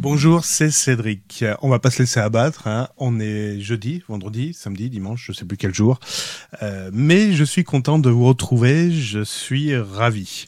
Bonjour, c'est Cédric. On va pas se laisser abattre. Hein. On est jeudi, vendredi, samedi, dimanche, je sais plus quel jour. Euh, mais je suis content de vous retrouver. Je suis ravi.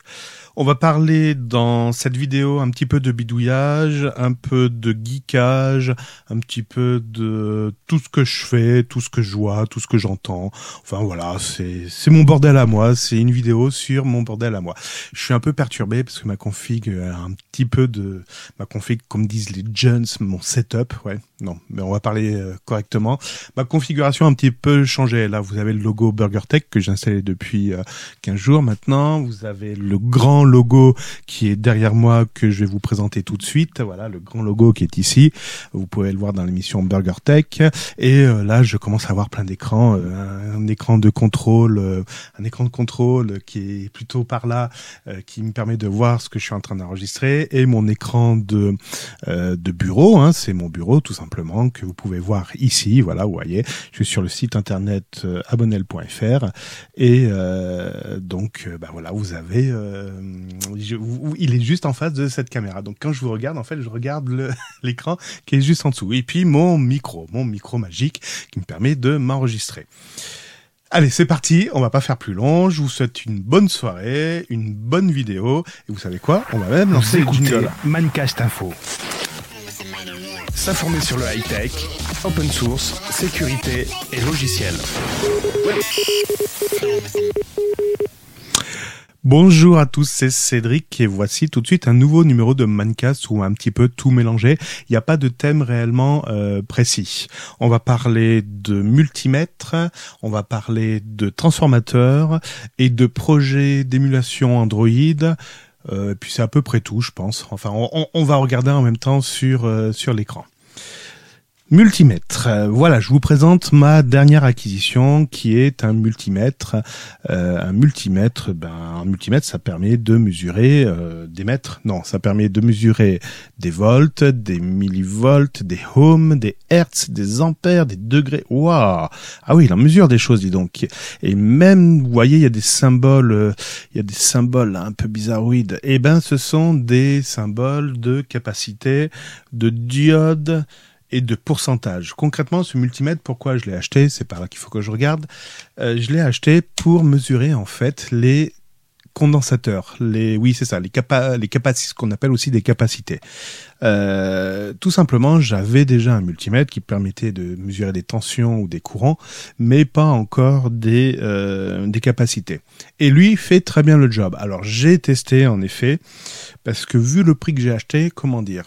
On va parler dans cette vidéo un petit peu de bidouillage, un peu de geekage, un petit peu de tout ce que je fais, tout ce que je vois, tout ce que j'entends. Enfin voilà, c'est c'est mon bordel à moi. C'est une vidéo sur mon bordel à moi. Je suis un peu perturbé parce que ma config a un petit peu de ma config, comme disent les jeunes, mon setup, ouais. Non, mais on va parler euh, correctement. Ma configuration a un petit peu changé. Là, vous avez le logo BurgerTech que j'ai installé depuis euh, 15 jours maintenant. Vous avez le grand logo qui est derrière moi que je vais vous présenter tout de suite. Voilà, le grand logo qui est ici. Vous pouvez le voir dans l'émission BurgerTech. Et euh, là, je commence à avoir plein d'écrans. Euh, un, écran de contrôle, euh, un écran de contrôle qui est plutôt par là, qui me permet de voir ce que je suis en train d'enregistrer. Et mon écran de, de bureau, hein, c'est mon bureau tout simplement que vous pouvez voir ici. Voilà, vous voyez, je suis sur le site internet abonnel.fr et donc bah voilà, vous avez, je, vous, il est juste en face de cette caméra. Donc quand je vous regarde, en fait, je regarde l'écran qui est juste en dessous. Et puis mon micro, mon micro magique qui me permet de m'enregistrer. Allez, c'est parti, on va pas faire plus long. Je vous souhaite une bonne soirée, une bonne vidéo. Et vous savez quoi? On va même lancer le jingle. Mancast Info. S'informer sur le high-tech, open source, sécurité et logiciel. Bonjour à tous, c'est Cédric et voici tout de suite un nouveau numéro de Mancast où un petit peu tout mélangé. Il n'y a pas de thème réellement euh, précis. On va parler de multimètres, on va parler de transformateurs et de projets d'émulation Android. Euh, et puis c'est à peu près tout, je pense. Enfin, on, on va regarder en même temps sur euh, sur l'écran. Multimètre. Voilà, je vous présente ma dernière acquisition qui est un multimètre. Euh, un multimètre, ben un multimètre, ça permet de mesurer euh, des mètres. Non, ça permet de mesurer des volts, des millivolts, des ohms, des hertz, des ampères, des degrés. Waouh Ah oui, il en mesure des choses, dis donc. Et même, vous voyez, il y a des symboles, il y a des symboles un peu bizarroïdes. Eh ben, ce sont des symboles de capacité, de diode et de pourcentage. Concrètement, ce multimètre, pourquoi je l'ai acheté C'est par là qu'il faut que je regarde. Euh, je l'ai acheté pour mesurer en fait les condensateurs, les oui c'est ça, les capa les capacités, ce qu'on appelle aussi des capacités. Euh, tout simplement, j'avais déjà un multimètre qui permettait de mesurer des tensions ou des courants, mais pas encore euh, des capacités. Et lui fait très bien le job. Alors j'ai testé en effet, parce que vu le prix que j'ai acheté, comment dire?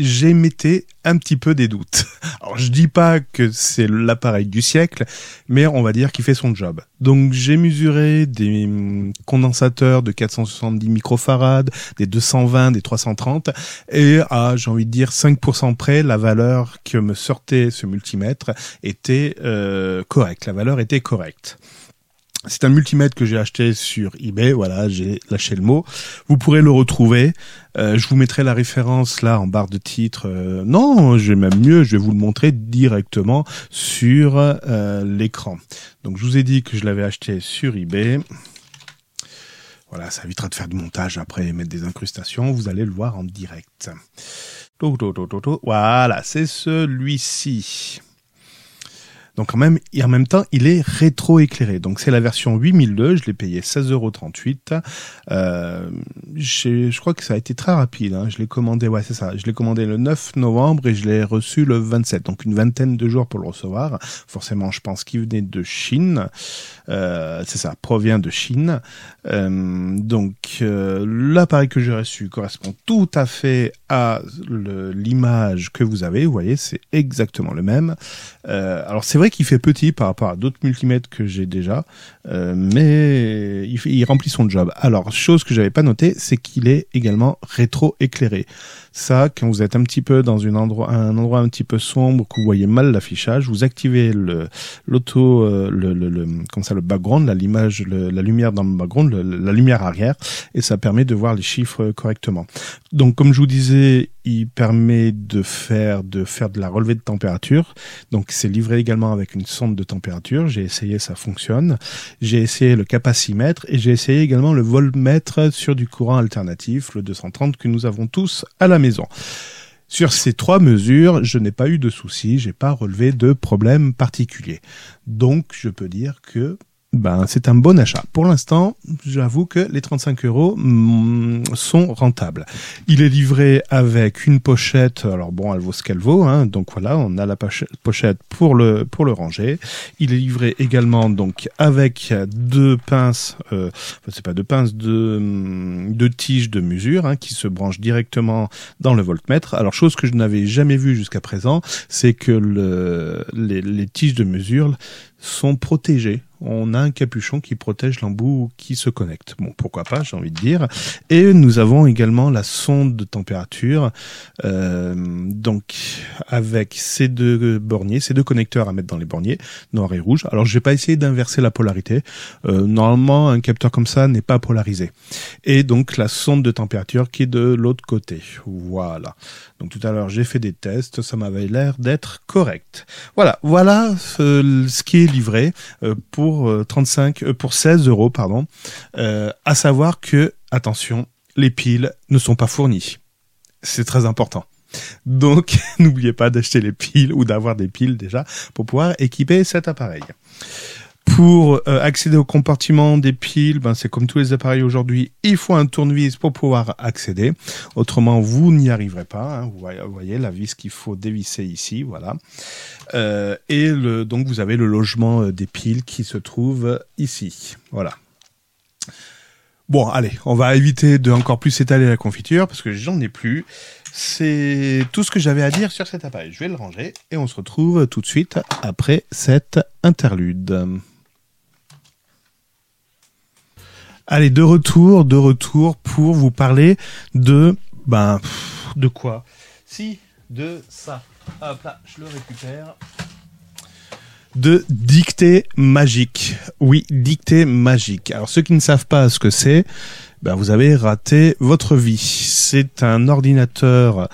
J'émettais un petit peu des doutes. Alors je dis pas que c'est l'appareil du siècle, mais on va dire qu'il fait son job. Donc j'ai mesuré des condensateurs de 470 microfarad, des 220, des 330, et à j'ai envie de dire 5% près, la valeur que me sortait ce multimètre était euh, correcte. La valeur était correcte. C'est un multimètre que j'ai acheté sur eBay, voilà, j'ai lâché le mot. Vous pourrez le retrouver. Euh, je vous mettrai la référence là en barre de titre. Euh, non, je vais même mieux, je vais vous le montrer directement sur euh, l'écran. Donc je vous ai dit que je l'avais acheté sur eBay. Voilà, ça évitera de faire du montage après et mettre des incrustations. Vous allez le voir en direct. Voilà, c'est celui-ci. Donc en même, et en même temps, il est rétro-éclairé. Donc c'est la version 8002, je l'ai payé 16,38€. Euh, je crois que ça a été très rapide. Hein. Je l'ai commandé, ouais c'est ça, je l'ai commandé le 9 novembre et je l'ai reçu le 27. Donc une vingtaine de jours pour le recevoir. Forcément, je pense qu'il venait de Chine. Euh, c'est ça, provient de Chine. Euh, donc euh, l'appareil que j'ai reçu correspond tout à fait à l'image que vous avez. Vous voyez, c'est exactement le même. Alors c'est vrai qu'il fait petit par rapport à d'autres multimètres que j'ai déjà, euh, mais il, fait, il, remplit son job. Alors chose que j'avais pas noté, c'est qu'il est également rétro-éclairé. Ça, quand vous êtes un petit peu dans une endroit, un endroit un petit peu sombre, que vous voyez mal l'affichage, vous activez le l'auto, euh, le, le, le, comme ça le background, l'image, la lumière dans le background, la lumière arrière, et ça permet de voir les chiffres correctement. Donc comme je vous disais, il permet de faire de faire de la relevée de température. Donc c'est livré également avec une sonde de température. J'ai essayé, ça fonctionne. J'ai essayé le capacimètre et j'ai essayé également le voltmètre sur du courant alternatif, le 230 que nous avons tous à la maison. Sur ces trois mesures, je n'ai pas eu de soucis, j'ai pas relevé de problème particulier. Donc, je peux dire que ben c'est un bon achat. Pour l'instant, j'avoue que les 35 euros mm, sont rentables. Il est livré avec une pochette. Alors bon, elle vaut ce qu'elle vaut. Hein, donc voilà, on a la pochette pour le pour le ranger. Il est livré également donc avec deux pinces. Euh, c'est pas deux pinces, deux, mm, tiges de mesure hein, qui se branchent directement dans le voltmètre. Alors chose que je n'avais jamais vue jusqu'à présent, c'est que le, les, les tiges de mesure sont protégées on a un capuchon qui protège l'embout qui se connecte. Bon, pourquoi pas, j'ai envie de dire. Et nous avons également la sonde de température, euh, donc avec ces deux borniers, ces deux connecteurs à mettre dans les borniers, noir et rouge. Alors, je vais pas essayer d'inverser la polarité. Euh, normalement, un capteur comme ça n'est pas polarisé. Et donc la sonde de température qui est de l'autre côté. Voilà. Donc tout à l'heure, j'ai fait des tests, ça m'avait l'air d'être correct. Voilà, voilà ce, ce, qui est livré euh, pour pour 35, euh, euh, pour 16 euros, pardon. Euh, à savoir que, attention, les piles ne sont pas fournies. C'est très important. Donc, n'oubliez pas d'acheter les piles ou d'avoir des piles déjà pour pouvoir équiper cet appareil. Pour accéder au compartiment des piles, ben c'est comme tous les appareils aujourd'hui, il faut un tournevis pour pouvoir accéder. Autrement, vous n'y arriverez pas. Hein. Vous voyez la vis qu'il faut dévisser ici, voilà. Euh, et le, donc vous avez le logement euh, des piles qui se trouve ici. Voilà. Bon, allez, on va éviter de encore plus étaler la confiture parce que j'en ai plus. C'est tout ce que j'avais à dire sur cet appareil. Je vais le ranger et on se retrouve tout de suite après cette interlude. Allez, de retour, de retour pour vous parler de ben de quoi? Si, de ça. Hop là, je le récupère. De dictée magique. Oui, dictée magique. Alors ceux qui ne savent pas ce que c'est, ben vous avez raté votre vie. C'est un ordinateur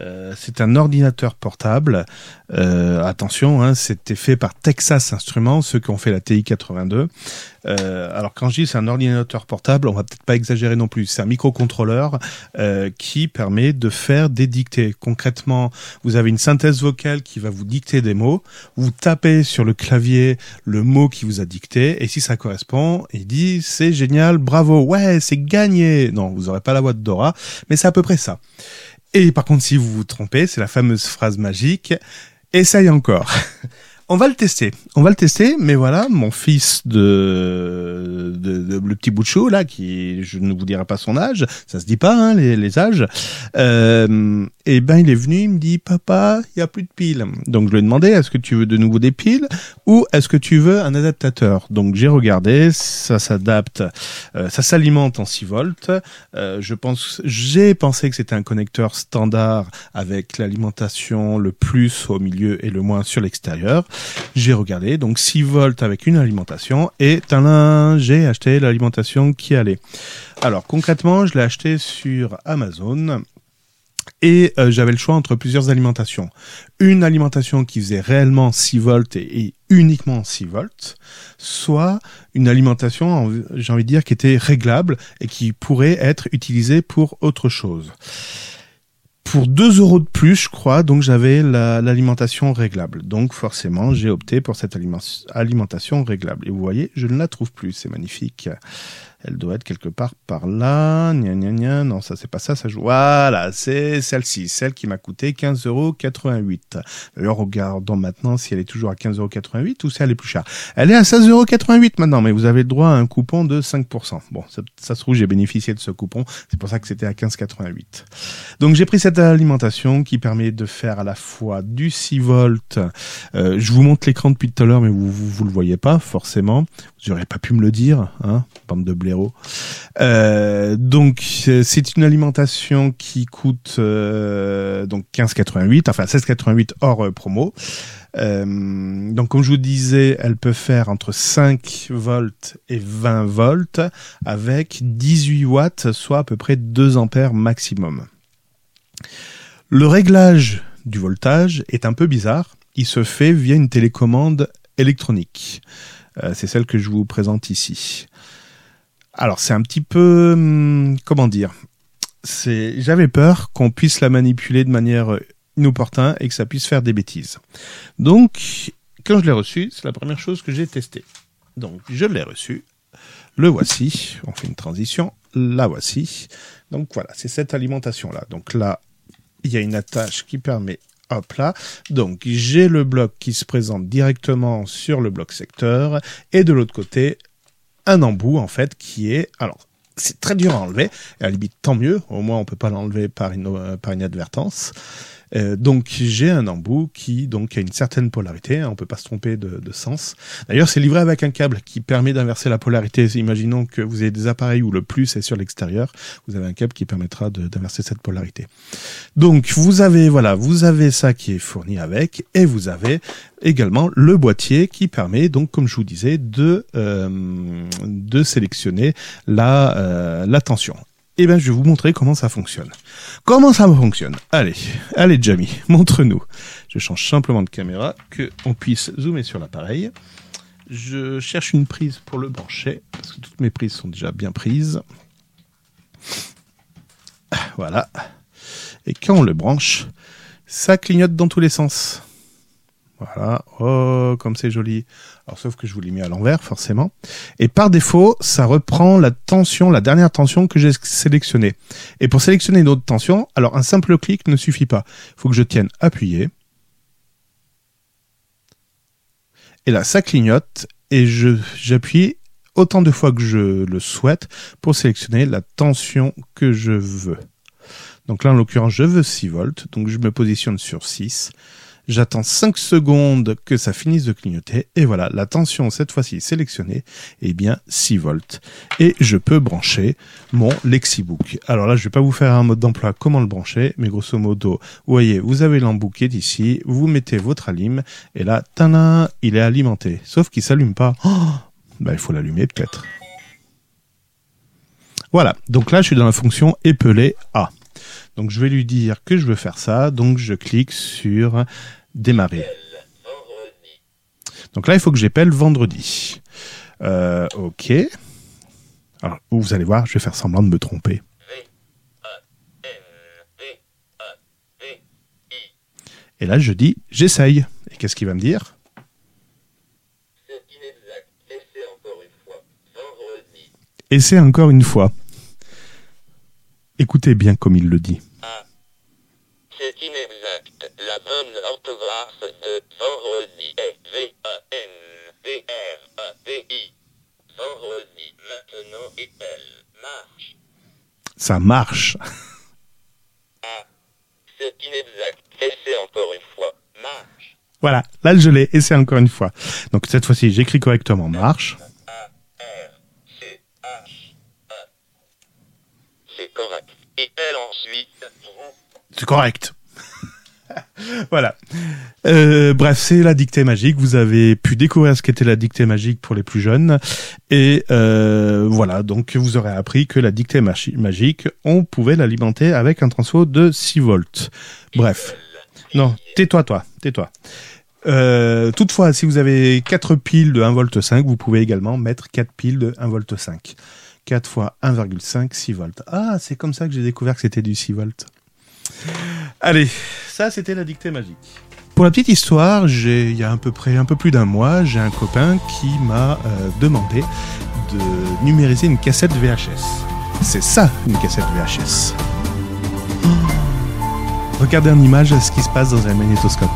euh, c'est un ordinateur portable. Euh, attention, hein, c'était fait par Texas Instruments, ceux qui ont fait la TI 82. Euh, alors quand je dis c'est un ordinateur portable, on va peut-être pas exagérer non plus. C'est un microcontrôleur qui permet de faire des dictées. Concrètement, vous avez une synthèse vocale qui va vous dicter des mots. Vous tapez sur le clavier le mot qui vous a dicté et si ça correspond, il dit c'est génial, bravo, ouais, c'est gagné. Non, vous aurez pas la voix de Dora, mais c'est à peu près ça. Et par contre, si vous vous trompez, c'est la fameuse phrase magique, essaye encore. On va le tester. On va le tester, mais voilà, mon fils de, de, le petit bout de chou là, qui je ne vous dirai pas son âge, ça se dit pas hein, les, les âges. Euh, et ben il est venu, il me dit papa, il y a plus de piles. Donc je lui ai demandé est-ce que tu veux de nouveau des piles ou est-ce que tu veux un adaptateur? Donc j'ai regardé, ça s'adapte, euh, ça s'alimente en 6 volts. Euh, je pense, j'ai pensé que c'était un connecteur standard avec l'alimentation le plus au milieu et le moins sur l'extérieur. J'ai regardé, donc 6 volts avec une alimentation, et j'ai acheté l'alimentation qui allait. Alors concrètement, je l'ai acheté sur Amazon. Et euh, j'avais le choix entre plusieurs alimentations. Une alimentation qui faisait réellement 6 volts et, uniquement 6 volts, soit une alimentation, j'ai envie de dire, qui était réglable et qui pourrait être utilisée pour autre chose pour 2 euros de plus, je crois, donc j'avais l'alimentation réglable. Donc forcément, j'ai opté pour cette alimentation réglable. Et vous voyez, je ne la trouve plus, c'est magnifique. Elle doit être quelque part par là. Gna, gna, gna. Non, ça c'est pas ça, ça joue. Voilà, c'est celle-ci, celle qui m'a coûté 15,88€. D'ailleurs, regardons maintenant si elle est toujours à 15,88€ ou si elle est plus chère. Elle est à 16,88€ maintenant, mais vous avez le droit à un coupon de 5%. Bon, ça, se trouve, j'ai bénéficié de ce coupon. C'est pour ça que c'était à 15,88€. Donc j'ai pris cette alimentation qui permet de faire à la fois du 6 volts. Euh, je vous montre l'écran depuis tout à l'heure, mais vous, vous, vous le voyez pas forcément. Vous n'aurez pas pu me le dire, hein, bande de Euh, donc c'est une alimentation qui coûte euh, donc 15,88, enfin 16,88 hors euh, promo. Euh, donc comme je vous disais, elle peut faire entre 5 volts et 20 volts avec 18 watts, soit à peu près 2 ampères maximum. Le réglage du voltage est un peu bizarre. Il se fait via une télécommande électronique. C'est celle que je vous présente ici. Alors c'est un petit peu, hum, comment dire, j'avais peur qu'on puisse la manipuler de manière inopportune et que ça puisse faire des bêtises. Donc, quand je l'ai reçu, c'est la première chose que j'ai testée. Donc, je l'ai reçu. Le voici. On fait une transition. La voici. Donc voilà, c'est cette alimentation-là. Donc là, il y a une attache qui permet Hop là. Donc j'ai le bloc qui se présente directement sur le bloc secteur et de l'autre côté un embout en fait qui est alors c'est très dur à enlever. Et à la limite tant mieux. Au moins on peut pas l'enlever par une euh, par une advertence euh, donc j'ai un embout qui donc a une certaine polarité, hein, on peut pas se tromper de, de sens. D'ailleurs c'est livré avec un câble qui permet d'inverser la polarité. Imaginons que vous avez des appareils où le plus est sur l'extérieur, vous avez un câble qui permettra d'inverser cette polarité. Donc vous avez voilà, vous avez ça qui est fourni avec et vous avez également le boîtier qui permet donc comme je vous disais de euh, de sélectionner la euh, la tension eh bien, je vais vous montrer comment ça fonctionne. Comment ça fonctionne? Allez, allez, Jamie, montre-nous. Je change simplement de caméra, que on puisse zoomer sur l'appareil. Je cherche une prise pour le brancher, parce que toutes mes prises sont déjà bien prises. Voilà. Et quand on le branche, ça clignote dans tous les sens. Voilà. Oh, comme c'est joli. Alors, sauf que je vous l'ai mis à l'envers, forcément. Et par défaut, ça reprend la tension, la dernière tension que j'ai sélectionnée. Et pour sélectionner une autre tension, alors un simple clic ne suffit pas. Il faut que je tienne appuyé. Et là, ça clignote et j'appuie autant de fois que je le souhaite pour sélectionner la tension que je veux. Donc là, en l'occurrence, je veux 6 volts. Donc je me positionne sur 6. J'attends 5 secondes que ça finisse de clignoter. Et voilà, la tension cette fois-ci sélectionnée est bien 6 volts. Et je peux brancher mon Lexibook. Alors là, je vais pas vous faire un mode d'emploi comment le brancher, mais grosso modo, vous voyez, vous avez l'embout qui est ici, vous mettez votre alim, et là, tana, il est alimenté. Sauf qu'il s'allume pas. Oh ben, il faut l'allumer peut-être. Voilà, donc là je suis dans la fonction épeler A. Donc je vais lui dire que je veux faire ça, donc je clique sur démarrer. Donc là il faut que j'appelle vendredi. Euh, ok. Alors vous allez voir, je vais faire semblant de me tromper. Et là je dis j'essaye. Et qu'est-ce qu'il va me dire? Essaie encore une fois. Écoutez bien comme il le dit. C'est inexact. La bonne orthographe de vendredi est V-A-N-V-R-A-D-I. Vendredi, maintenant et elle marche. Ça marche. Ah. C'est inexact. Essaie encore une fois. Marche. Voilà, là je l'ai, c'est encore une fois. Donc cette fois-ci, j'écris correctement marche. C'est correct. Et elle ensuite. C'est correct. voilà. Euh, bref, c'est la dictée magique. Vous avez pu découvrir ce qu'était la dictée magique pour les plus jeunes. Et euh, voilà, donc vous aurez appris que la dictée magi- magique, on pouvait l'alimenter avec un transfo de 6 volts. Bref. Non, tais-toi, toi, tais-toi. Euh, toutefois, si vous avez 4 piles de 1 volt 5, vous pouvez également mettre 4 piles de 1 volt 5. 4 fois 1,5, 6 volts. Ah, c'est comme ça que j'ai découvert que c'était du 6 volts. Allez, ça c'était la dictée magique. Pour la petite histoire, j'ai il y a à peu près un peu plus d'un mois, j'ai un copain qui m'a euh, demandé de numériser une cassette VHS. C'est ça une cassette VHS. Regardez en image ce qui se passe dans un magnétoscope.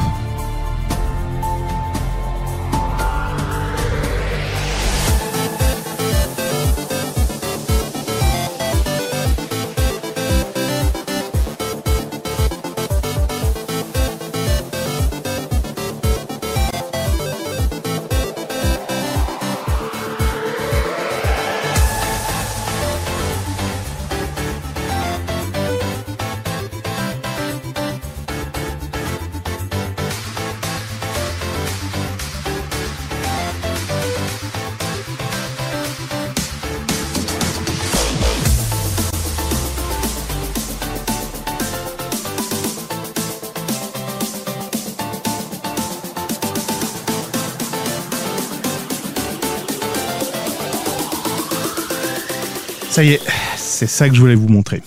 Ça y est, c'est ça que je voulais vous montrer.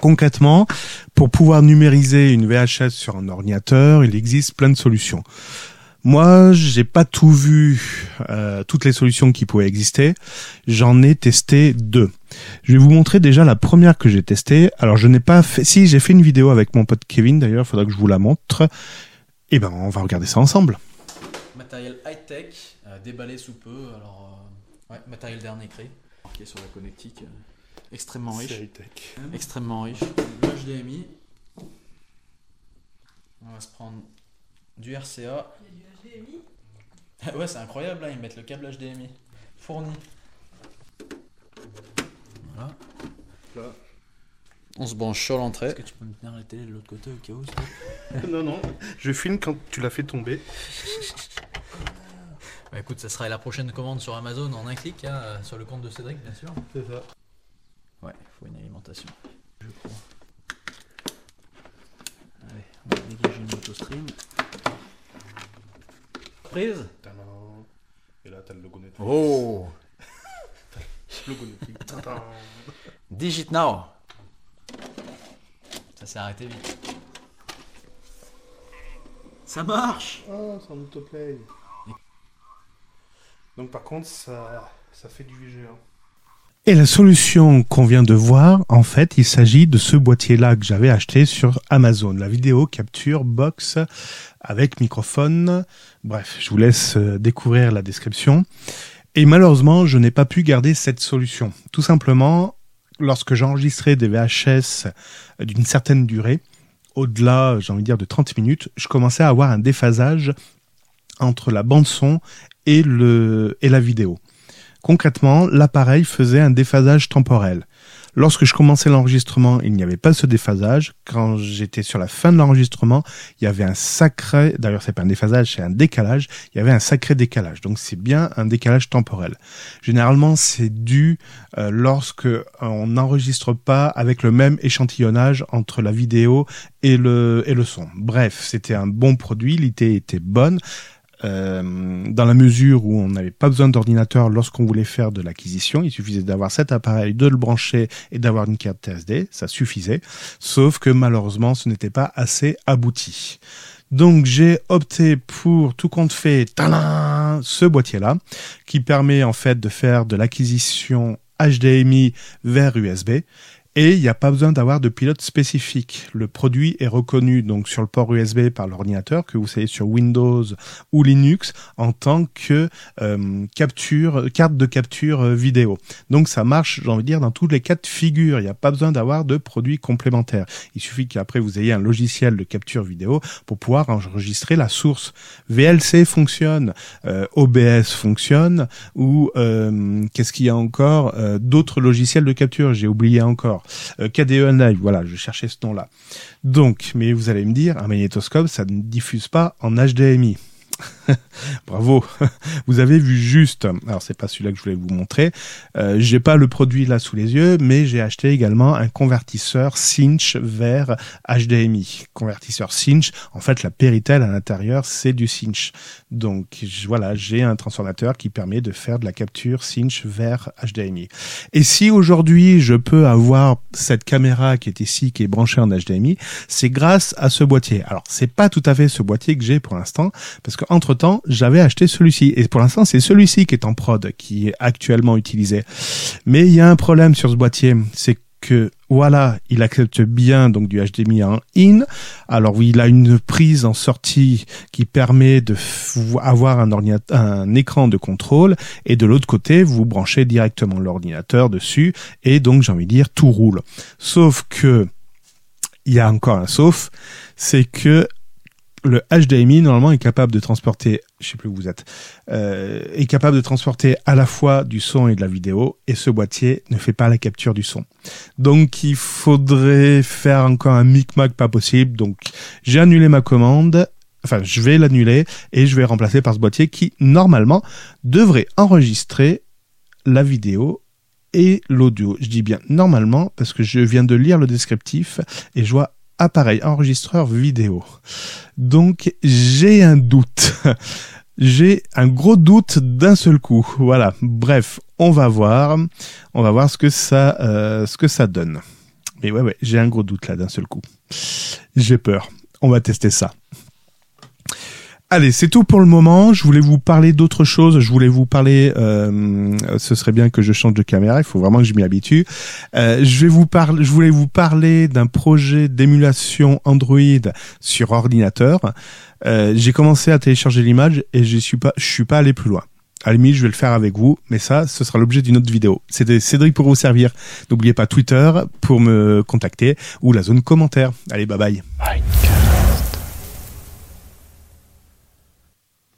Concrètement, pour pouvoir numériser une VHS sur un ordinateur, il existe plein de solutions. Moi, j'ai pas tout vu, euh, toutes les solutions qui pouvaient exister. J'en ai testé deux. Je vais vous montrer déjà la première que j'ai testée. Alors, je n'ai pas fait. Si, j'ai fait une vidéo avec mon pote Kevin. D'ailleurs, il faudra que je vous la montre. Eh ben, on va regarder ça ensemble. Matériel high-tech, euh, déballé sous peu. Alors, euh, matériel dernier cri. Marqué sur la connectique. euh, extrêmement riche. Extrêmement riche. Le HDMI. On va se prendre du RCA. ouais, c'est incroyable, là, ils mettent le câble HDMI fourni. Voilà. Là. On se branche sur l'entrée. Est-ce que tu peux me tenir la télé de l'autre côté au cas où non, non. Je filme quand tu l'as fait tomber. Bah écoute, ça sera la prochaine commande sur Amazon en un clic, hein, euh, sur le compte de Cédric, bien sûr. C'est ça. Ouais, il faut une alimentation. Je crois. Allez, on va dégager une autostream. Prise Et là, t'as le logo Netflix. Oh Le logo Netflix. Tadam. Digit now Ça s'est arrêté vite. Ça marche Ah, c'est en autoplay. Donc par contre, ça, ça fait du VGA. Et la solution qu'on vient de voir, en fait, il s'agit de ce boîtier-là que j'avais acheté sur Amazon, la vidéo capture box avec microphone. Bref, je vous laisse euh, découvrir la description. Et malheureusement, je n'ai pas pu garder cette solution. Tout simplement, lorsque j'enregistrais des VHS d'une certaine durée, au-delà, j'ai envie de dire, de 30 minutes, je commençais à avoir un déphasage entre la bande son et le et la vidéo. Concrètement, l'appareil faisait un déphasage temporel. Lorsque je commençais l'enregistrement, il n'y avait pas ce déphasage. Quand j'étais sur la fin de l'enregistrement, il y avait un sacré, d'ailleurs c'est pas un déphasage, c'est un décalage, il y avait un sacré décalage. Donc c'est bien un décalage temporel. Généralement, c'est dû euh, lorsque on n'enregistre pas avec le même échantillonnage entre la vidéo et le et le son. Bref, c'était un bon produit, l'idée était bonne. Euh, dans la mesure où on n'avait pas besoin d'ordinateur lorsqu'on voulait faire de l'acquisition, il suffisait d'avoir cet appareil, de le brancher et d'avoir une carte TSD, ça suffisait. Sauf que malheureusement, ce n'était pas assez abouti. Donc j'ai opté pour tout compte fait, ce boîtier-là, qui permet en fait de faire de l'acquisition HDMI vers USB. Et il n'y a pas besoin d'avoir de pilote spécifique. Le produit est reconnu donc sur le port USB par l'ordinateur, que vous savez sur Windows ou Linux, en tant que euh, capture, carte de capture euh, vidéo. Donc ça marche, j'ai envie de dire, dans tous les cas de figure. Il n'y a pas besoin d'avoir de produits complémentaires. Il suffit qu'après vous ayez un logiciel de capture vidéo pour pouvoir enregistrer la source. VLC fonctionne, euh, OBS fonctionne, ou euh, qu'est-ce qu'il y a encore Euh, D'autres logiciels de capture, j'ai oublié encore. Euh, KDE Live, voilà, je cherchais ce nom-là. Donc, mais vous allez me dire, un magnétoscope, ça ne diffuse pas en HDMI. Bravo, vous avez vu juste. Alors c'est pas celui-là que je voulais vous montrer. Euh, j'ai pas le produit là sous les yeux, mais j'ai acheté également un convertisseur Cinch vers HDMI. Convertisseur Cinch, en fait la péritelle à l'intérieur c'est du Cinch. Donc voilà, j'ai un transformateur qui permet de faire de la capture Cinch vers HDMI. Et si aujourd'hui je peux avoir cette caméra qui est ici, qui est branchée en HDMI, c'est grâce à ce boîtier. Alors c'est pas tout à fait ce boîtier que j'ai pour l'instant, parce qu'entre j'avais acheté celui-ci et pour l'instant c'est celui-ci qui est en prod, qui est actuellement utilisé. Mais il y a un problème sur ce boîtier, c'est que voilà, il accepte bien donc du HDMI en in. Alors oui, il a une prise en sortie qui permet de avoir un ordinateur, un écran de contrôle et de l'autre côté, vous branchez directement l'ordinateur dessus et donc j'ai envie de dire tout roule. Sauf que il y a encore un sauf, c'est que le HDMI normalement est capable de transporter, je sais plus où vous êtes, euh, est capable de transporter à la fois du son et de la vidéo, et ce boîtier ne fait pas la capture du son. Donc il faudrait faire encore un micmac pas possible. Donc j'ai annulé ma commande. Enfin, je vais l'annuler et je vais remplacer par ce boîtier qui normalement devrait enregistrer la vidéo et l'audio. Je dis bien normalement parce que je viens de lire le descriptif et je vois appareil enregistreur vidéo. Donc j'ai un doute. J'ai un gros doute d'un seul coup. Voilà. Bref, on va voir. On va voir ce que ça, euh, ce que ça donne. Mais ouais, ouais, j'ai un gros doute là d'un seul coup. J'ai peur. On va tester ça. Allez, c'est tout pour le moment. Je voulais vous parler d'autre chose. Je voulais vous parler. Euh, ce serait bien que je change de caméra. Il faut vraiment que je m'y habitue. Euh, je vais vous parler. Je voulais vous parler d'un projet d'émulation Android sur ordinateur. Euh, j'ai commencé à télécharger l'image et je suis pas. Je suis pas allé plus loin. À la je vais le faire avec vous, mais ça, ce sera l'objet d'une autre vidéo. C'était Cédric pour vous servir. N'oubliez pas Twitter pour me contacter ou la zone commentaire. Allez, bye bye.